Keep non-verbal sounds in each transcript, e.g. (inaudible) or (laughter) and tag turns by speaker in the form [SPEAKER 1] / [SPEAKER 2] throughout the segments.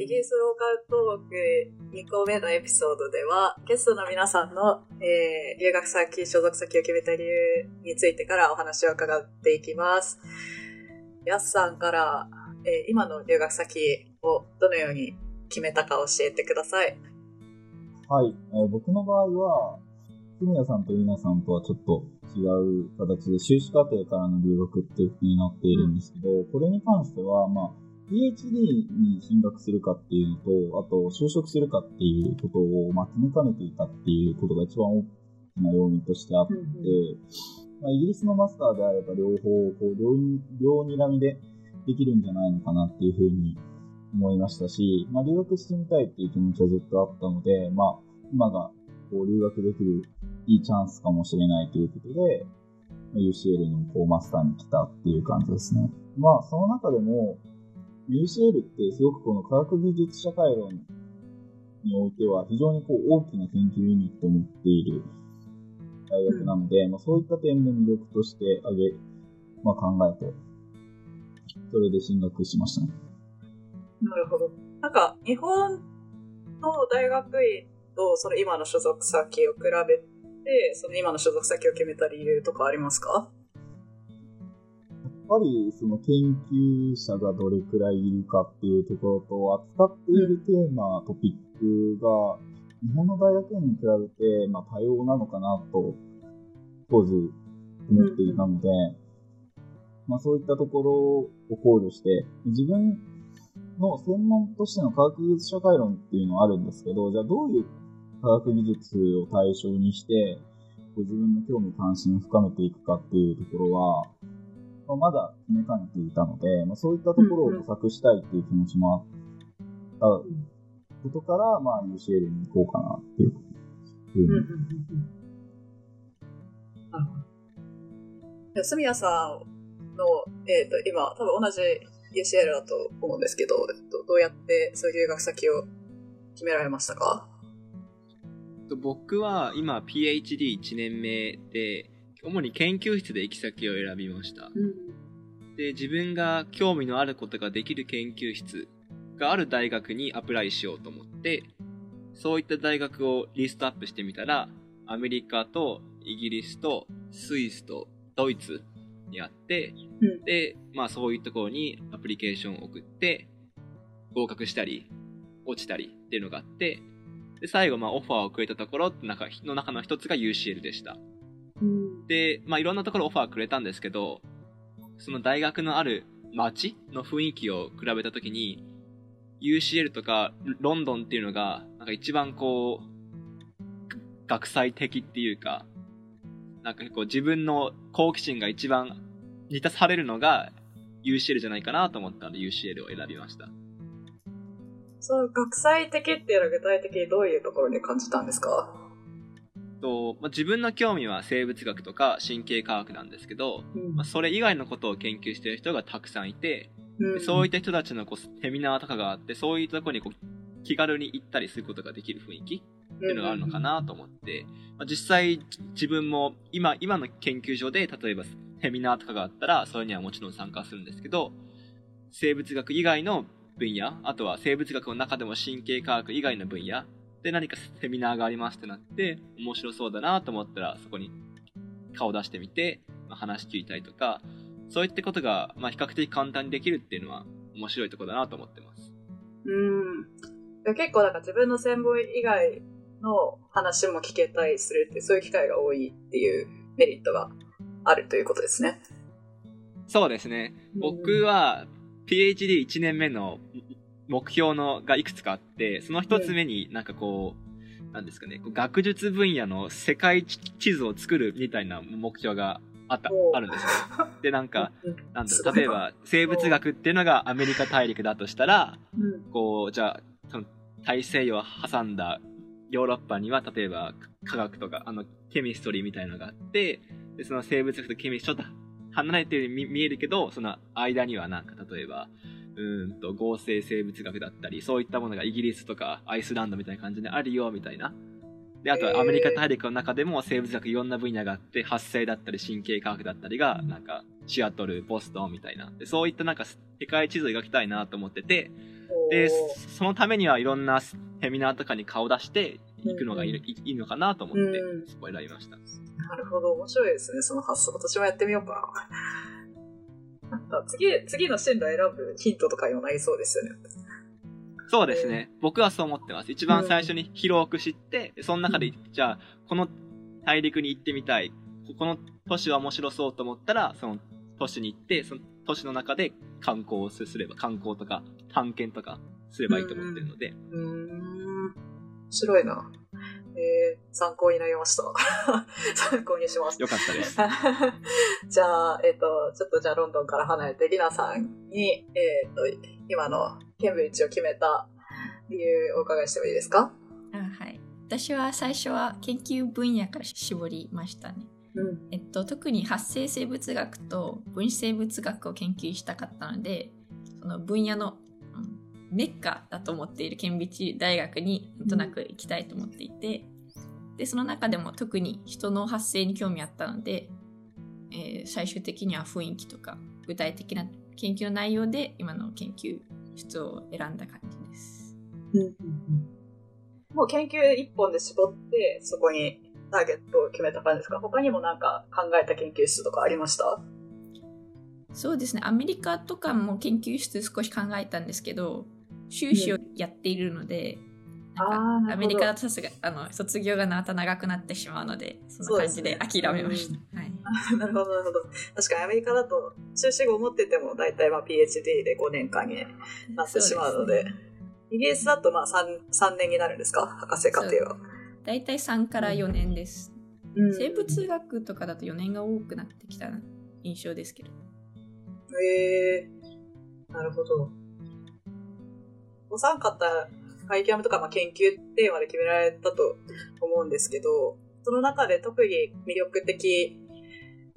[SPEAKER 1] イギリスローカルトーク2個目のエピソードでは、ゲストの皆さんの、えー、留学先、所属先を決めた理由についてからお話を伺っていきます。やすさんから、えー、今の留学先をどのように決めたか教えてください。
[SPEAKER 2] はい、えー、僕の場合は、ふみやさんとりなさんとはちょっと違う形で修士課程からの留学っていうふうになっているんですけど、これに関しては、まあ、PhD に進学するかっていうのと、あと就職するかっていうことを、まあ、決めかねていたっていうことが一番大きな要因としてあって、まあ、イギリスのマスターであれば両方、こう両、両にらみでできるんじゃないのかなっていうふうに思いましたし、まあ、留学してみたいっていう気持ちはずっとあったので、まあ、今がこう留学できるいいチャンスかもしれないということで、UCL のこうマスターに来たっていう感じですね。まあ、その中でも、UCL ってすごくこの科学技術社会論においては非常にこう大きな研究ユニットを持っている大学なので、うん、まあ、そういった点も魅力としてあげ、まあ、考えて、それで進学しましたね。
[SPEAKER 1] なるほど。なんか、日本の大学院とその今の所属先を比べて、その今の所属先を決めた理由とかありますか？
[SPEAKER 2] ぱりその研究者がどれくらいいるかっていうところと、扱っているテーマ、トピックが、日本の大学院に比べて、まあ、多様なのかなと、当時思っていたので、まあ、そういったところを考慮して、自分の専門としての科学技術社会論っていうのはあるんですけど、じゃあどういう科学技術を対象にして、自分の興味関心を深めていくかっていうところは、まだ決めかねていたので、まあ、そういったところを模索したいっていう気持ちもあったことから、まあ、UCL に行こうかなっていうふうに。
[SPEAKER 1] 住谷さんの、えっ、ー、と、今、多分同じ UCL だと思うんですけど、どどうやってそういう留学先を決められましたか？
[SPEAKER 3] 僕は今 PhD1 年目で、主に研究室で行き先を選びました。うん、で、自分が興味のあることができる研究室がある大学にアプライしようと思って、そういった大学をリストアップしてみたら、アメリカとイギリスとスイスとドイツにあって、うん、で、まあそういうところにアプリケーションを送って、合格したり、落ちたりっていうのがあって、で、最後まあオファーをくれたところの中の一つが UCL でした。で、まあ、いろんなところオファーくれたんですけど、その大学のある街の雰囲気を比べたときに、UCL とかロンドンっていうのが、なんか一番こう、学際的っていうか、なんかこう自分の好奇心が一番満たされるのが UCL じゃないかなと思ったので UCL を選びました。
[SPEAKER 1] そう、学際的っていうのは具体的にどういうところに感じたんですか？
[SPEAKER 3] と、まあ、自分の興味は生物学とか神経科学なんですけど、うん、まあ、それ以外のことを研究してる人がたくさんいて、うん、そういった人たちのこうセミナーとかがあってそういうところにこう気軽に行ったりすることができる雰囲気っていうのがあるのかなと思って、まあ、実際自分も今今の研究所で例えばセミナーとかがあったらそれにはもちろん参加するんですけど生物学以外の分野あとは生物学の中でも神経科学以外の分野で、何かセミナーがありますってなって、面白そうだなと思ったら、そこに顔出してみて、まあ、話聞いたりとか、そういったことが、まあ、比較的簡単にできるっていうのは、面白いところだなと思ってます。
[SPEAKER 1] うん。結構、なんか自分の専門以外の話も聞けたりするって、そういう機会が多いっていうメリットがあるということですね。
[SPEAKER 3] そうですね。僕は、PhD1 年目の目標のがいくつかあって、その一つ目になんかこう、なんですかね、学術分野の世界地図を作るみたいな目標があった、あるんですよ。で、なんか、なんだろう、例えば生物学っていうのがアメリカ大陸だとしたら、こう、じゃあ、その大西洋を挟んだヨーロッパには、例えば科学とか、あの、ケミストリーみたいなのがあって、で、その生物学とケミストリーちょっと離れてるように見えるけど、その間にはなんか例えば、うんと合成生物学だったり、そういったものがイギリスとかアイスランドみたいな感じであるよ、みたいな。で、あとはアメリカ大陸の中でも生物学いろんな分野があって、発生だったり神経科学だったりが、なんか、シアトル、ボストンみたいな。で、そういったなんか世界地図を描きたいなと思ってて、で、そのためにはいろんなセミナーとかに顔出していくのがいい,、いいのかなと思って、そこ選びました。
[SPEAKER 1] なるほど、面白いですね、その発想。私もやってみようかな。なんか次、次の進路選ぶヒントとかにもなりそうですよね。
[SPEAKER 3] そうですね。僕はそう思ってます。一番最初に広く知って、その中で、じゃあ、この大陸に行ってみたい。この都市は面白そうと思ったら、その都市に行って、その都市の中で観光をすれば、観光とか探検とかすればいいと思ってるので。
[SPEAKER 1] うん。面白いな。えー、参考になりました。参考にします。
[SPEAKER 3] よかったです。(laughs)
[SPEAKER 1] じゃあ、えっ、ー、と、ちょっとじゃあロンドンから離れて、リナさんに、えっ、ー、と、今のケンブリッジを決めた理由をお伺いしてもいいですか？
[SPEAKER 4] あはい。私は最初は研究分野から絞りましたね。うん、えっと、特に発生生物学と分子生物学を研究したかったのでその分野の、うん、メッカだと思っているケンビッジ大学になんとなく行きたいと思っていて、うん、でその中でも特に人の発生に興味あったので、えー、最終的には雰囲気とか具体的な研究の内容で今の研究室を選んだ感じです。うんうんうん、
[SPEAKER 1] もう研究一本で絞ってそこにターゲットを決めた感じですか？他にもなんか考えた研究室とかありました？
[SPEAKER 4] そうですね。アメリカとかも研究室少し考えたんですけど修士をやっているので、うん、アメリカだとさすがあの卒業がまた長くなってしまうのでその感じで諦めました、ねうん、はい、(laughs)
[SPEAKER 1] なるほどなるほど。確かにアメリカだと修士号持ってても大体まあ PhD で5年間になってしまうので、ね、イギリスだとまあ 3, 3年になるんですか？博士課程は。
[SPEAKER 4] 大体3から4年です、うん、生物学とかだと4年が多くなってきた印象ですけど。
[SPEAKER 1] へえー、なるほど。お三方カリキュラムとかまあ研究テーマで決められたと思うんですけどその中で特に魅力的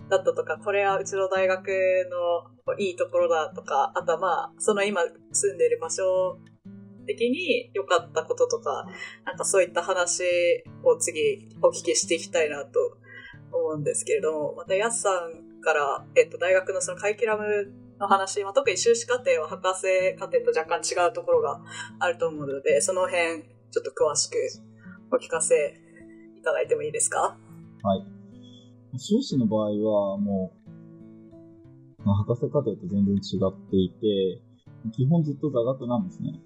[SPEAKER 1] だったとか、これはうちの大学のいいところだとか、あとはまあ、その今住んでる場所的に良かったこととか、なんかそういった話を次お聞きしていきたいなと思うんですけれども、またヤスさんから、えっと、大学のそのカリキュラムの話、まあ、特に修士課程は博士課程と若干違うところがあると思うので、その辺ちょっと詳しくお聞かせいただいてもいいですか？
[SPEAKER 2] はい。修士の場合はもう、まあ、博士課程と全然違っていて、基本ずっと座学なんですね。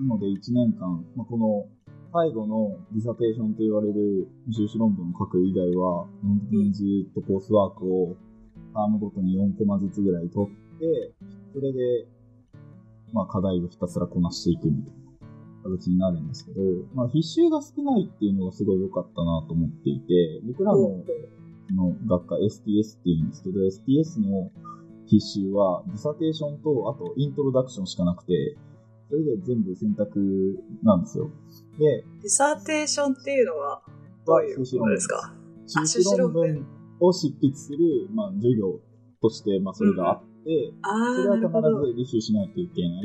[SPEAKER 2] なので1年間、まあ、この最後のディサテーションと言われる修士論文を書く以外は、本当にずっとコースワークをタームごとに4コマずつぐらい取って、それで、まあ課題をひたすらこなしていくみたいな形になるんですけど、まあ必修が少ないっていうのがすごい良かったなと思っていて、僕らのの学科 STS って言うんですけど、STS の必修はディサテーションと、あとイントロダクションしかなくて、それで全部選択なんですよ。で、
[SPEAKER 1] ディサーテーションっていうのは、どういうものですか？
[SPEAKER 2] 修士論文を執筆する、まあ、授業として、まあ、それがあって、うん、それは必ず履修しないといけない。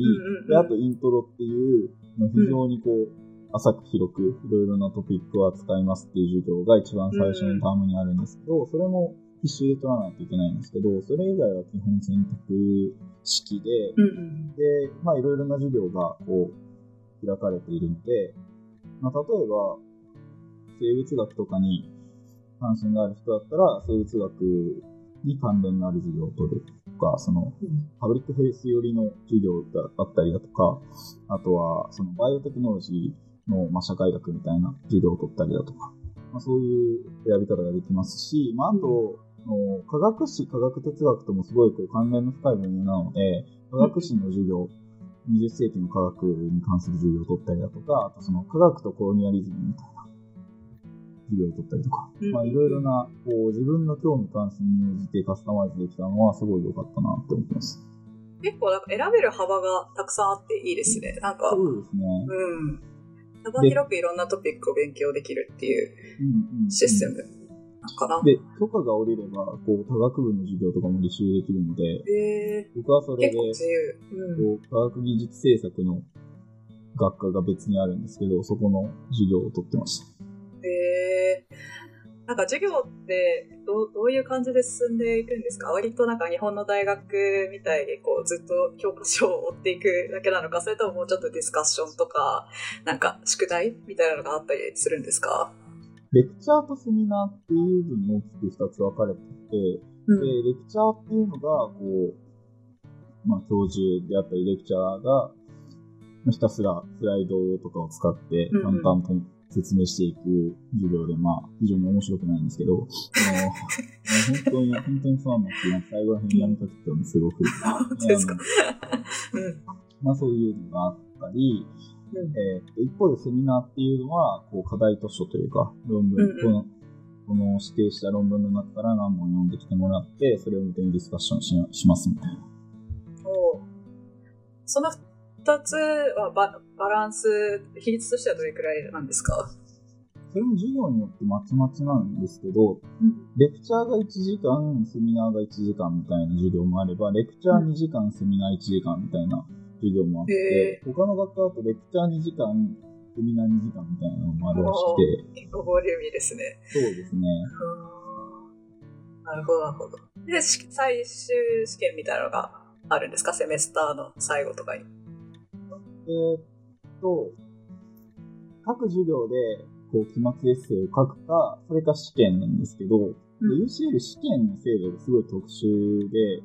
[SPEAKER 2] で、あと、イントロっていう、非常にこう、浅く広く、いろいろなトピックを扱いますっていう授業が一番最初のタームにあるんですけど、それも必修で取らないといけないんですけど、それ以外は基本選択式で、うんうん、で、まあいろいろな授業がこう開かれているので、まあ例えば生物学とかに関心がある人だったら生物学に関連のある授業を取るとか、その、パブリックヘルス寄りの授業があったりだとか、あとは、そのバイオテクノロジーの、まあ、社会学みたいな授業を取ったりだとか、まあ、そういう選び方ができますし、まあ、あと、の科学史、科学哲学ともすごいこう関連の深い分野なので、科学史の授業、20世紀の科学に関する授業を取ったりだとか、あとその科学とコロニアリズムみたいな授業を取ったりとか、まあいろいろな、こう自分の興味関心に応じてカスタマイズできたのはすごい良かったなって思ってます。
[SPEAKER 1] 結構なんか選べる幅がたくさんあっていいですね。なんか。
[SPEAKER 2] そうですね。
[SPEAKER 1] うん。幅広くいろんなトピックを勉強できるっていうシステム。かな。
[SPEAKER 2] で、許可が下りれば、こう、科学部の授業とかも履修できるので、僕はそれで、うん、こう、科学技術政策の学科が別にあるんですけど、そこの授業を取ってました。
[SPEAKER 1] へえなんか授業ってどどういう感じで進んでいくんですか？割となんか日本の大学みたいにこうずっと教科書を追っていくだけなのか？それとももうちょっとディスカッションとかなんか宿題みたいなのがあったりするんですか？
[SPEAKER 2] レクチャーとセミナーっていうのに大きく二つ分かれてて、うん、で、レクチャーっていうのが、こう、まあ、教授であったり、レクチャーが、ひたすらスライドとかを使って、淡々と説明していく授業で、まあ、非常に面白くないんですけど、あの本当に、本当にそうなんだって、最後ら辺にやめたくてもすごく。
[SPEAKER 1] 本当ですか？
[SPEAKER 2] まあ、そういうのがあったり、うん、えー、一方でセミナーっていうのは、こう、課題図書というか、論文、うんうん、この、この指定した論文の中から何本読んできてもらって、それをもとにディスカッションししますみたいな。
[SPEAKER 1] おその二つはババランス、比率としてはどれくらいなんですか？
[SPEAKER 2] それも授業によってまちまちなんですけど、うん、レクチャーが1時間、セミナーが1時間みたいな授業もあれば、レクチャー2時間、うん、セミナー1時間みたいな授業もあって、他の学科だとレクチャー2時間、セミナー2時間みたいなのもあるらしく
[SPEAKER 1] て。結構ボリューミーですね。
[SPEAKER 2] そうですね。
[SPEAKER 1] なるほど、なるほど。で、最終試験みたいなのがあるんですか？セメスターの最後とかに。
[SPEAKER 2] えー、っと、各授業で、こう、期末エッセイを書くか、それか試験なんですけど、うん、UCL 試験の制度がすごい特殊で、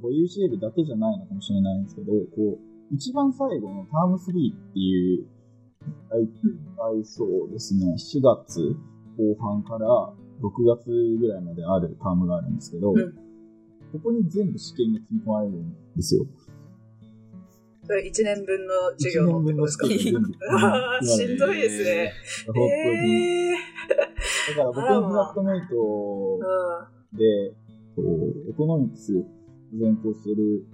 [SPEAKER 2] こう UCL だけじゃないのかもしれないんですけど、こう、一番最後のターム3っていう、大そうですね、4月後半から6月ぐらいまであるタームがあるんですけど、うん、ここに全部試験が組み込まれるんですよ。
[SPEAKER 1] それ1年分の授業のってことですか？(laughs) しんどいですね。
[SPEAKER 2] 本当に。だから僕のフラットメイトで、エコノミクス勉強してる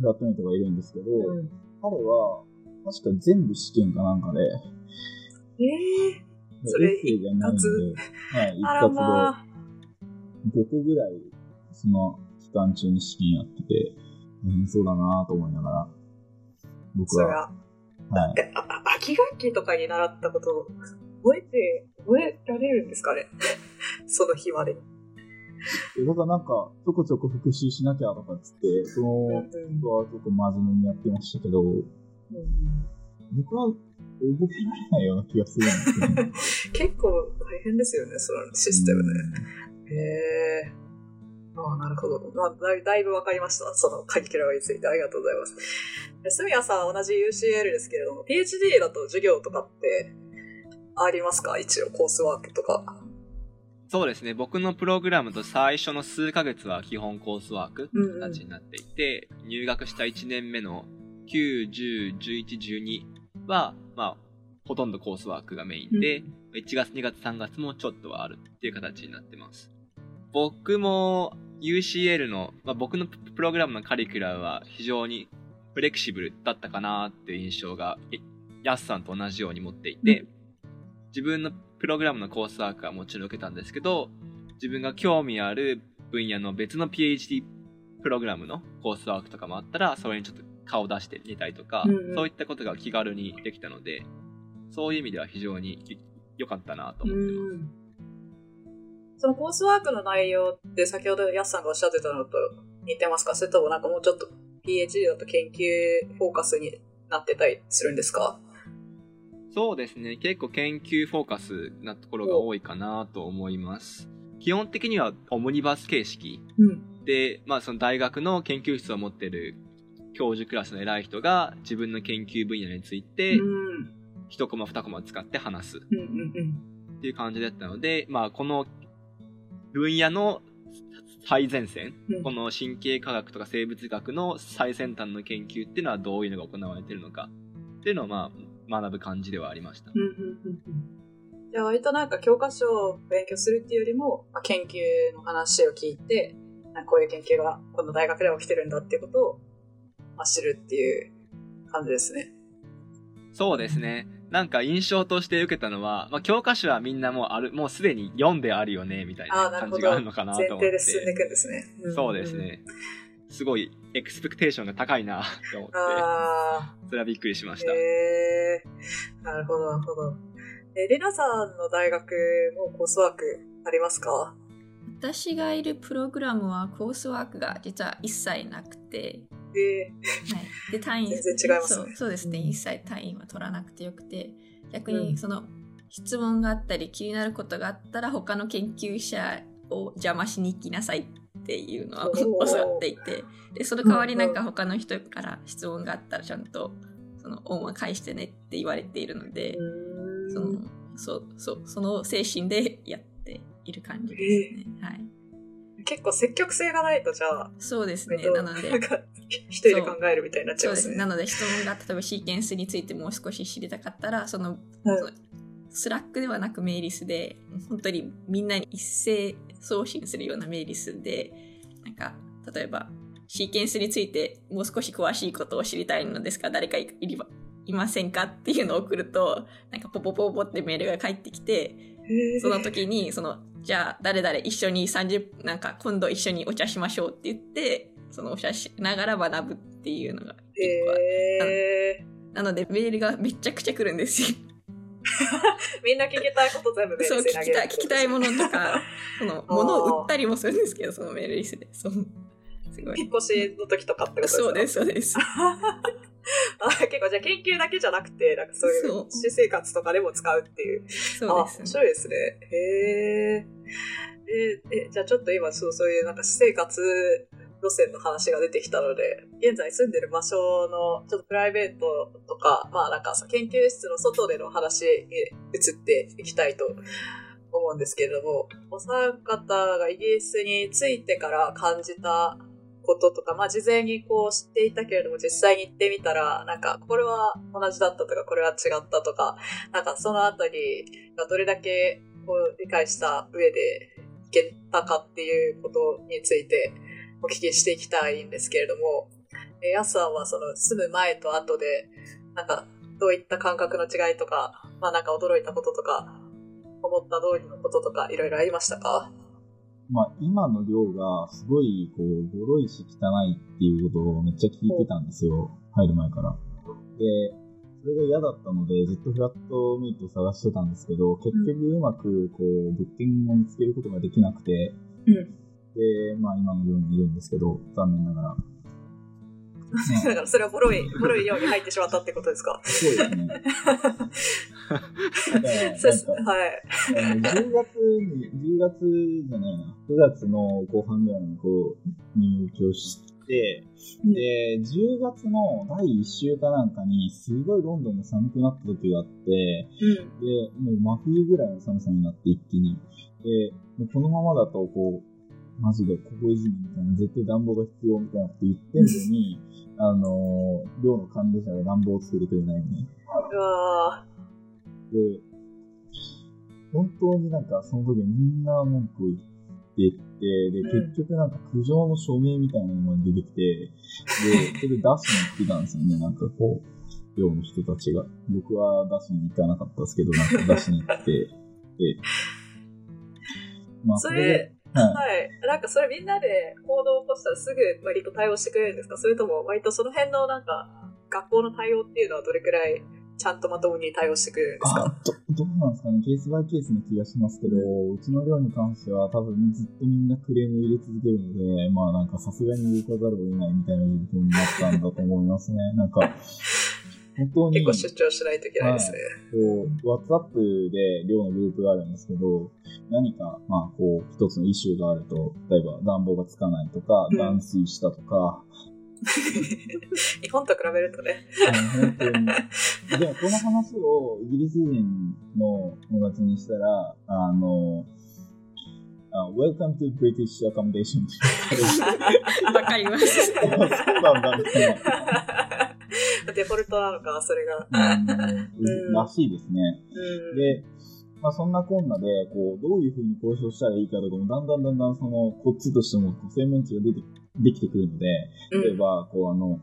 [SPEAKER 2] フラットメイトがいるんですけど、うん、彼は確か全部試験かなんかで、
[SPEAKER 1] ええー、それ
[SPEAKER 2] 一発？はい、一発で、5個ぐらい、その期間中に試験やってて、うん、そうだなと思いながら、僕は。
[SPEAKER 1] はい。え、あ、秋学期とかに習ったこと覚えて、覚えられるんですかね？(laughs) その日まで。
[SPEAKER 2] だからなんか、ちょこちょこ復習しなきゃとかっつって、そのことは結構真面目にやってましたけど、うん、僕は覚えられないような気がするんです
[SPEAKER 1] けど、(laughs) 結構大変ですよね、そのシステムね。へえー。ああ、なるほど。まあ、だだいぶわかりました。そのカリキュラムについて。ありがとうございます。すみやさん、同じ UCL ですけれども、PhD だと授業とかってありますか？一応、コースワークとか。
[SPEAKER 3] そうですね。僕のプログラムと最初の数ヶ月は基本コースワーク形になっていて、うんうん、入学した1年目の9、10、11、12は、まあ、ほとんどコースワークがメインで、うん、1月、2月、3月もちょっとはあるっていう形になってます。僕も UCL の、まあ、僕のプログラムのカリキュラムは非常にフレキシブルだったかなっていう印象が、ヤスさんと同じように持っていて、自分のプログラムのコースワークはもちろん受けたんですけど、自分が興味ある分野の別の PhD プログラムのコースワークとかもあったら、それにちょっと顔出してみたりとか、そういったことが気軽にできたので、そういう意味では非常に良かったなと思ってます。
[SPEAKER 1] そのコースワークの内容って先ほどヤスさんがおっしゃってたのと似てますか？それともなんかもうちょっと PhD だと研究フォーカスになってたりするんですか？
[SPEAKER 3] そうですね。結構研究フォーカスなところが多いかなと思います。基本的にはオムニバス形式、うん、で、まあその大学の研究室を持ってる教授クラスの偉い人が自分の研究分野について、一コマ二コマ使って話すっていう感じだったので、まあこの分野の最前線、うん、この神経科学とか生物学の最先端の研究っていうのはどういうのが行われてるのか？っていうのをまあ学ぶ感じではありました。うんうんうん
[SPEAKER 1] じゃあ割となんか教科書を勉強するっていうよりも、まあ、研究の話を聞いて、こういう研究がこの大学で起きてるんだっていうことを、まあ、知るっていう感じですね。
[SPEAKER 3] そうですね。なんか印象として受けたのは、まあ、教科書はみんなもうある、もうすでに読んであるよね、みたいな感じがあるのかなと思って。前提
[SPEAKER 1] で進んでいくんですね。
[SPEAKER 3] うん、そうですね。すごいエクスペクテーションが高いなと思って、それはびっくりしました。
[SPEAKER 1] へえー、なるほど、なるほど。え、レナさんの大学もコースワークありますか？
[SPEAKER 4] 私がいるプログラムはコースワークが実は一切なくて、
[SPEAKER 1] えー、
[SPEAKER 4] はい、で単位
[SPEAKER 1] 全然違います、
[SPEAKER 4] ね、そうそうですね、一切単位は取らなくてよくて。逆にその、質問があったり気になることがあったら他の研究者を邪魔しに行きなさいっていうのは教わっていて。でその代わりなんか他の人から質問があったらちゃんとその恩は返してねって言われているのでそのそうそうその精神でやっている感じですね。はい。
[SPEAKER 1] 結構積極性がないとじゃあ。
[SPEAKER 4] そうですね、なので
[SPEAKER 1] 一人で考えるみたいになっちゃいますね。
[SPEAKER 4] なので質問が例えばシーケンスについてもう少し知りたかったらその、うん、そのスラックではなくメーリスで、本当にみんなに一斉送信するようなメーリスで、なんか、例えば、シーケンスについてもう少し詳しいことを知りたいのですか誰かいりばいませんかっていうのを送ると、なんかポポポポってメールが返ってきて、その時に、その、じゃあ誰々一緒に30、なんか今度一緒にお茶しましょうって言って、そのお茶しながら学ぶっていうのが結構なのでメールがめちゃくちゃ来るんですよ。(laughs)
[SPEAKER 1] みんな聞きたいこと全部メール
[SPEAKER 4] でそう聞きたい聞きたいものとかその物を売ったりもするんですけどそのメールリストでそう
[SPEAKER 1] すごい。引っ越しの時とかってことですか？
[SPEAKER 4] そうですそうです。(laughs)
[SPEAKER 1] あ結構じゃあ研究だけじゃなくてなんかそういう私生活とかでも使うっていう。
[SPEAKER 4] そうです、
[SPEAKER 1] ね、面白いですね。へええじゃあちょっと今そうそういうなんか私生活路線の話が出てきたので、現在住んでる場所のちょっとプライベートとか、まあなんか研究室の外での話に移っていきたいと思うんですけれども、お三方がイギリスに着いてから感じたこととか、まあ事前にこう知っていたけれども実際に行ってみたら、なんかこれは同じだったとか、これは違ったとか、なんかそのあたりがどれだけこう理解した上でいけたかっていうことについて、お聞きしていきたいんですけれども、えやすさんはその住む前と後で、なんかどういった感覚の違いとか、まあなんか驚いたこととか、思った通りのこととか、いろいろありましたか？
[SPEAKER 2] まあ今の量がすごいこう、ボロいし汚いっていうことをめっちゃ聞いてたんですよ。入る前から。で、それが嫌だったので、ずっとフラットミートを探してたんですけど、結局うまくこう、物件を見つけることができなくて、うんで、まあ今のようにいるんですけど、残念ながら。(laughs)
[SPEAKER 1] だからそれはボロい、ボロいように入ってしまったってことですか？(laughs)
[SPEAKER 2] そうですね。(laughs) そうですはい。10月に、10月じゃないな、9月の後半ぐらいにこう、入居して、で、10月の第1週かなんかに、すごいロンドンが寒くなった時があって、うん、で、もう真冬ぐらいの寒さになって一気に。で、このままだと、こう、マジでここいじめみたいな、絶対暖房が必要みたいなって言ってんのに、あのー、寮の管理者が暖房をつけてくれないね。
[SPEAKER 1] うわ
[SPEAKER 2] で、本当になんかその時みんな文句を言ってて、で、結局なんか苦情の署名みたいなのが出てきて、で、それで出しに行ってたんですよね、なんかこう、寮の人たちが。僕は出しに行かなかったですけど、なんか出しに行って、で、
[SPEAKER 1] まあ、それはい。なんかそれみんなで行動を起こしたらすぐ割と対応してくれるんですか？それとも割とその辺のなんか学校の対応っていうのはどれくらいちゃんとまともに対応してくれるんですか？
[SPEAKER 2] どどうなんですかね？ケースバイケースの気がしますけど、うちの寮に関しては多分ずっとみんなクレーム入れ続けるので、まあなんかさすがに入れたざるを得ないみたいな状況になったんだと思いますね。なんか、本当に。
[SPEAKER 1] 結構出張しないといけないですね。
[SPEAKER 2] はい、こう、WhatsApp で寮のグループがあるんですけど、何か、まあ、こう、一つのイシューがあると、例えば暖房がつかないとか、断水したとか、(laughs)
[SPEAKER 1] 日本と比べるとね。
[SPEAKER 2] 本当に。でも、この話をイギリス人の友達にしたら、あの、uh, Welcome to British Accommodation. (laughs)
[SPEAKER 4] わかります。(laughs) そうなんだ、みたいな。
[SPEAKER 1] デフォルトなのか、それが。
[SPEAKER 2] らしいですね。で、まあ、そんなこんなで、こう、どういうふうに交渉したらいいかとかも、だんだんだんだん、その、こっちとしても、専門知が出て、できてくるので、例えば、こう、あの、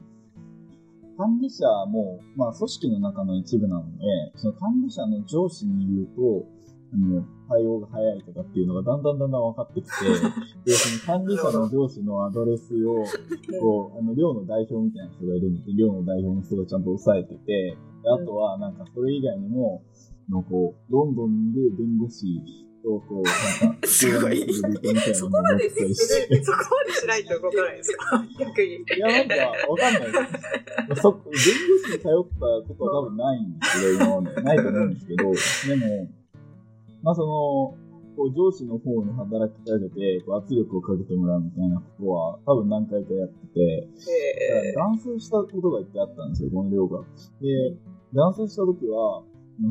[SPEAKER 2] 管理者も、まあ、組織の中の一部なので、その管理者の上司に言うと、あの、対応が早いとかっていうのがだんだんだんだん分かってきて、(laughs) で、その管理者の上司のアドレスを、(laughs) こう、あの、寮の代表みたいな人がいるんで、寮の代表の人がちゃんと押さえてて、あとは、なんかそれ以外にも、のこう、ロンドンにいる弁護士と、こう、(laughs) なんか、
[SPEAKER 4] すごい。
[SPEAKER 1] そこまで、そこまでしないと動かないですか？逆に。い
[SPEAKER 2] や、なんか、わかんないです。そ、弁護士に頼ったことは多分ないんですけど、今まで。ないと思うんですけど、でも、まあその、こう上司の方に働きかけて、こう圧力をかけてもらうみたいなことは、多分何回かやってて、えー、断水したことが言ってあったんですよ、この量が。で、断水した時は、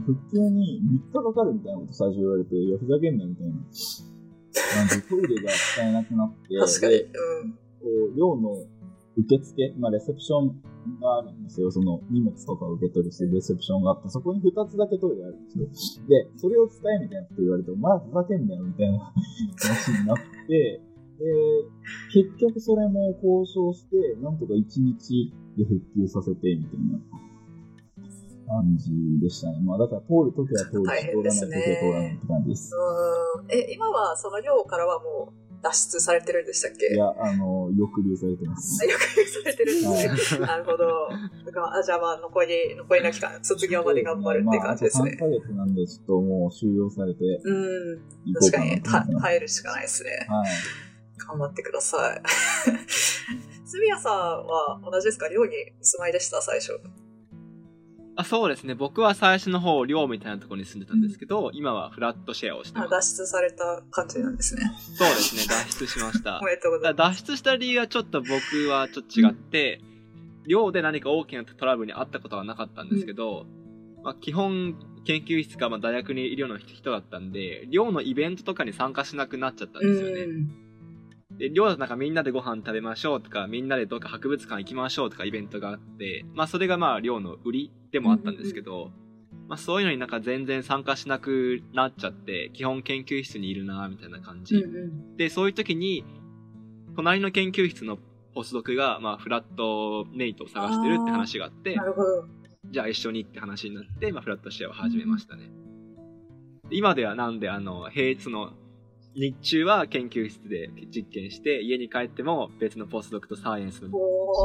[SPEAKER 2] 復旧に3日かかるみたいなこと最初言われて、いや、ふざけんなみたいな。感じで、トイレが使えなくなって、(laughs)
[SPEAKER 1] 確かに。うん、
[SPEAKER 2] こう寮の受付、まあ、レセプションがあるんですよ。その荷物とか受け取りしてレセプションがあって、そこに2つだけトイレあるんですよ。で、それを使えみたいなこと言われて、お前ふざけんなよみたいな (laughs) 話になって、で、結局それも交渉して、なんとか1日で復旧させて、みたいな感じでしたね。まあだから通るときは通るし、通らないときは通らないって感じです。
[SPEAKER 1] うん。え、今はその寮からはもう脱出されてるんでしたっけ？
[SPEAKER 2] いや、あの、抑留されてます。(laughs)
[SPEAKER 1] 抑留されてるんですね。なるほど。あじゃあまあ、残り、残りの期間、卒業まで頑張るって感じですね。
[SPEAKER 2] まあ、3ヶ月なんで、ちょっともう収容されて、
[SPEAKER 1] うん。確かに、耐えるしかないですね。はい。頑張ってください。(laughs) 住谷さんは同じですか？寮に住まいでした、最初。
[SPEAKER 3] あそうですね。僕は最初の方、寮みたいなところに住んでたんですけど、うん、今はフラットシェアをしてます。
[SPEAKER 1] 脱出された感じなんですね。
[SPEAKER 3] そうですね。脱出しました。(laughs)
[SPEAKER 1] おめでとうございま
[SPEAKER 3] す。脱出した理由はちょっと僕はちょっと違って、うん、寮で何か大きなトラブルにあったことはなかったんですけど、うん、まあ、基本、研究室か、まあ、大学にいるような人だったんで、寮のイベントとかに参加しなくなっちゃったんですよね。で、寮だとなんかみんなでご飯食べましょうとか、みんなでどっか博物館行きましょうとかイベントがあって、まあそれがまあ寮の売りでもあったんですけど、まあそういうのになんか全然参加しなくなっちゃって、基本研究室にいるなみたいな感じ。で、そういう時に、隣の研究室のポスドクが、まあフラットネイトを探してるって話があって、じゃあ一緒にって話になって、まあフラットシェアを始めましたね。今ではなんであの、平日の日中は研究室で実験して、家に帰っても別のポスドクとサイエンスのデ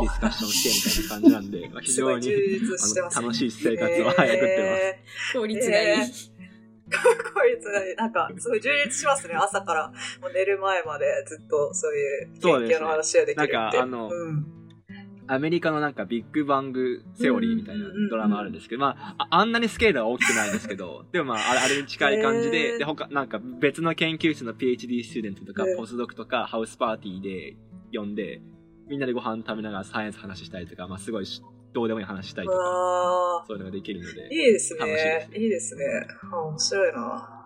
[SPEAKER 3] ィスカッションしてみたいな感じなんで、(laughs) まあ、非常に、あの楽しい生活を、はい、送ってます。
[SPEAKER 4] 効率がいい。(laughs) 効
[SPEAKER 1] 率がいい。なんか、すごい充実しますね。朝からもう寝る前までずっとそういう研究の話ができるって。
[SPEAKER 3] なんか、あの、うんアメリカのなんかビッグバングセオリーみたいなドラマあるんですけど、まあ、あんなにスケールは大きくないんですけど、(laughs) でもまあ、あれに近い感じで、で、他、なんか別の研究室の PhD スチューデントとか、ポスドクとか、ハウスパーティーで呼んで、みんなでご飯食べながらサイエンス話したりとか、まあすごいどうでもいい話したりとか、そういうのができるので。
[SPEAKER 1] いいですね。楽しいです、ね。いいですね。面白いな。あ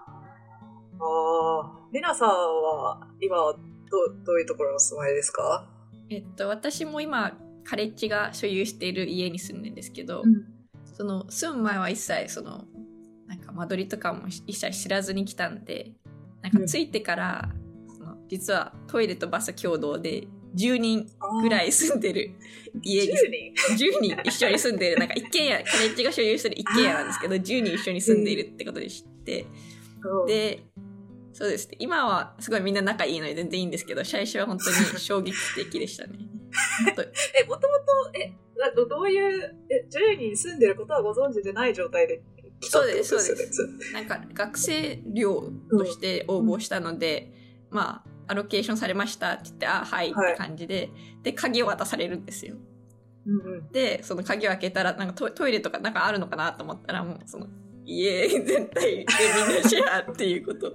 [SPEAKER 1] あ、りなさんは今はどどういうところの住まいですか？
[SPEAKER 4] えっと、私も今、カレッジが所有している家に住んでるんですけど、うん、その住む前は一切そのなんか間取りとかも一切知らずに来たんでなんか着いてから、うん、その実はトイレとバス共同で10人ぐらい住んでる家に10人？一緒に住んでる。なんか一軒家カレッジが所有してる一軒家なんですけど10人一緒に住んでいるってことで知って、でそうですね。今はすごいみんな仲いいので全然いいんですけど最初は本当に衝撃的でしたね。
[SPEAKER 1] え、もともと、え、どどういう、え、ジュエに住んでることはご存知でない状態で来たってことですよね？そうです、そうです。
[SPEAKER 4] なんか、学生寮として応募したので、うん、まあ、アロケーションされましたって言って、あ、はいって感じで、はい、で、鍵を渡されるんですよ。うんうん、で、その鍵を開けたら、なんかトトイレとかなんかあるのかなと思ったら、もうその、家全体でみんなシェアっていうこと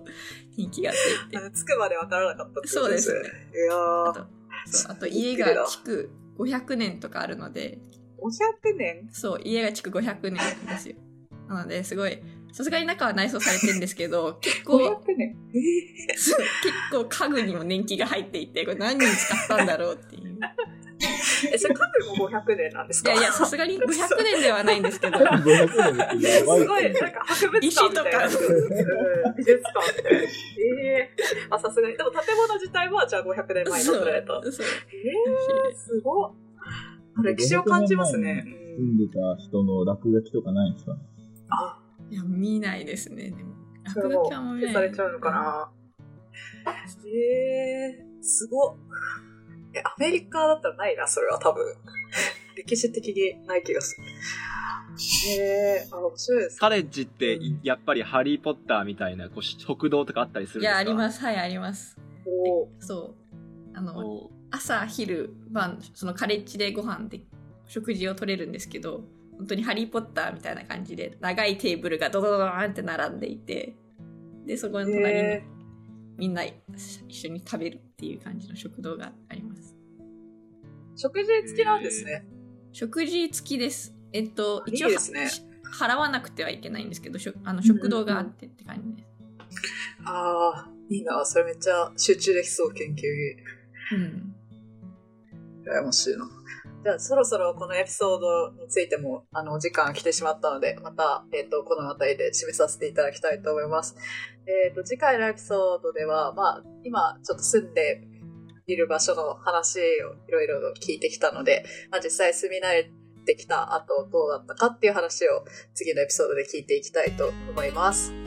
[SPEAKER 4] に気がついて。
[SPEAKER 1] 着くまでわからなかった
[SPEAKER 4] そうですね。
[SPEAKER 1] いやー。
[SPEAKER 4] そうあと家が築500年とかあるので。
[SPEAKER 1] 500年？
[SPEAKER 4] そう家が築500年ですよ。なのですごいさすがに中は内装されてるんですけど (laughs) 結構
[SPEAKER 1] 500年、えー、
[SPEAKER 4] 結構家具にも年季が入っていてこれ何に使ったんだろうっていう
[SPEAKER 1] え、それカフェも500年なんですか？
[SPEAKER 4] いやいや、さすがに500年ではないんですけど。(laughs)
[SPEAKER 2] 500年
[SPEAKER 1] すごい、なんか博物館みたいな。石とか。美術館って。ええー、あ、さすがに。でも建物自体はじゃあ500年前に建てられた。そう。そうええー、すごい。歴史を感じますね。
[SPEAKER 2] 住んでた人の落書きとかないんですか？
[SPEAKER 1] あ、
[SPEAKER 4] いや、見ないですね。でも
[SPEAKER 1] 落書きはも見ない。されちゃうのかな。ええー、すごっ。え、アメリカだったらないな、それは多分。(laughs) 歴史的にない気がする。へえー、あ、面白いです、
[SPEAKER 3] カレッジって、やっぱりハリーポッターみたいなこう食堂とかあったりするんですか？
[SPEAKER 4] いや、あります。はい、あります。おそう。あの、朝、昼、晩、そのカレッジでご飯で食事を取れるんですけど、本当にハリーポッターみたいな感じで、長いテーブルがドドドドーンって並んでいて、で、そこの隣にみんな一緒に食べるっていう感じの食堂があります。
[SPEAKER 1] 食事付きなんですね。
[SPEAKER 4] 食事付きです。えっと、一応いいね、払わなくてはいけないんですけど、あの食堂があってって感じです。
[SPEAKER 1] うんうん、ああ、いいな。それめっちゃ集中できそう、研究に。うん。羨ましいな。じゃあ、そろそろこのエピソードについても、あの、お時間来てしまったので、また、えっ、ー、と、この辺りで締めさせていただきたいと思います。えっ、ー、と、次回のエピソードでは、まあ、今、ちょっと住んでいる場所の話をいろいろ聞いてきたので、まあ、実際住み慣れてきた後、どうだったかっていう話を次のエピソードで聞いていきたいと思います。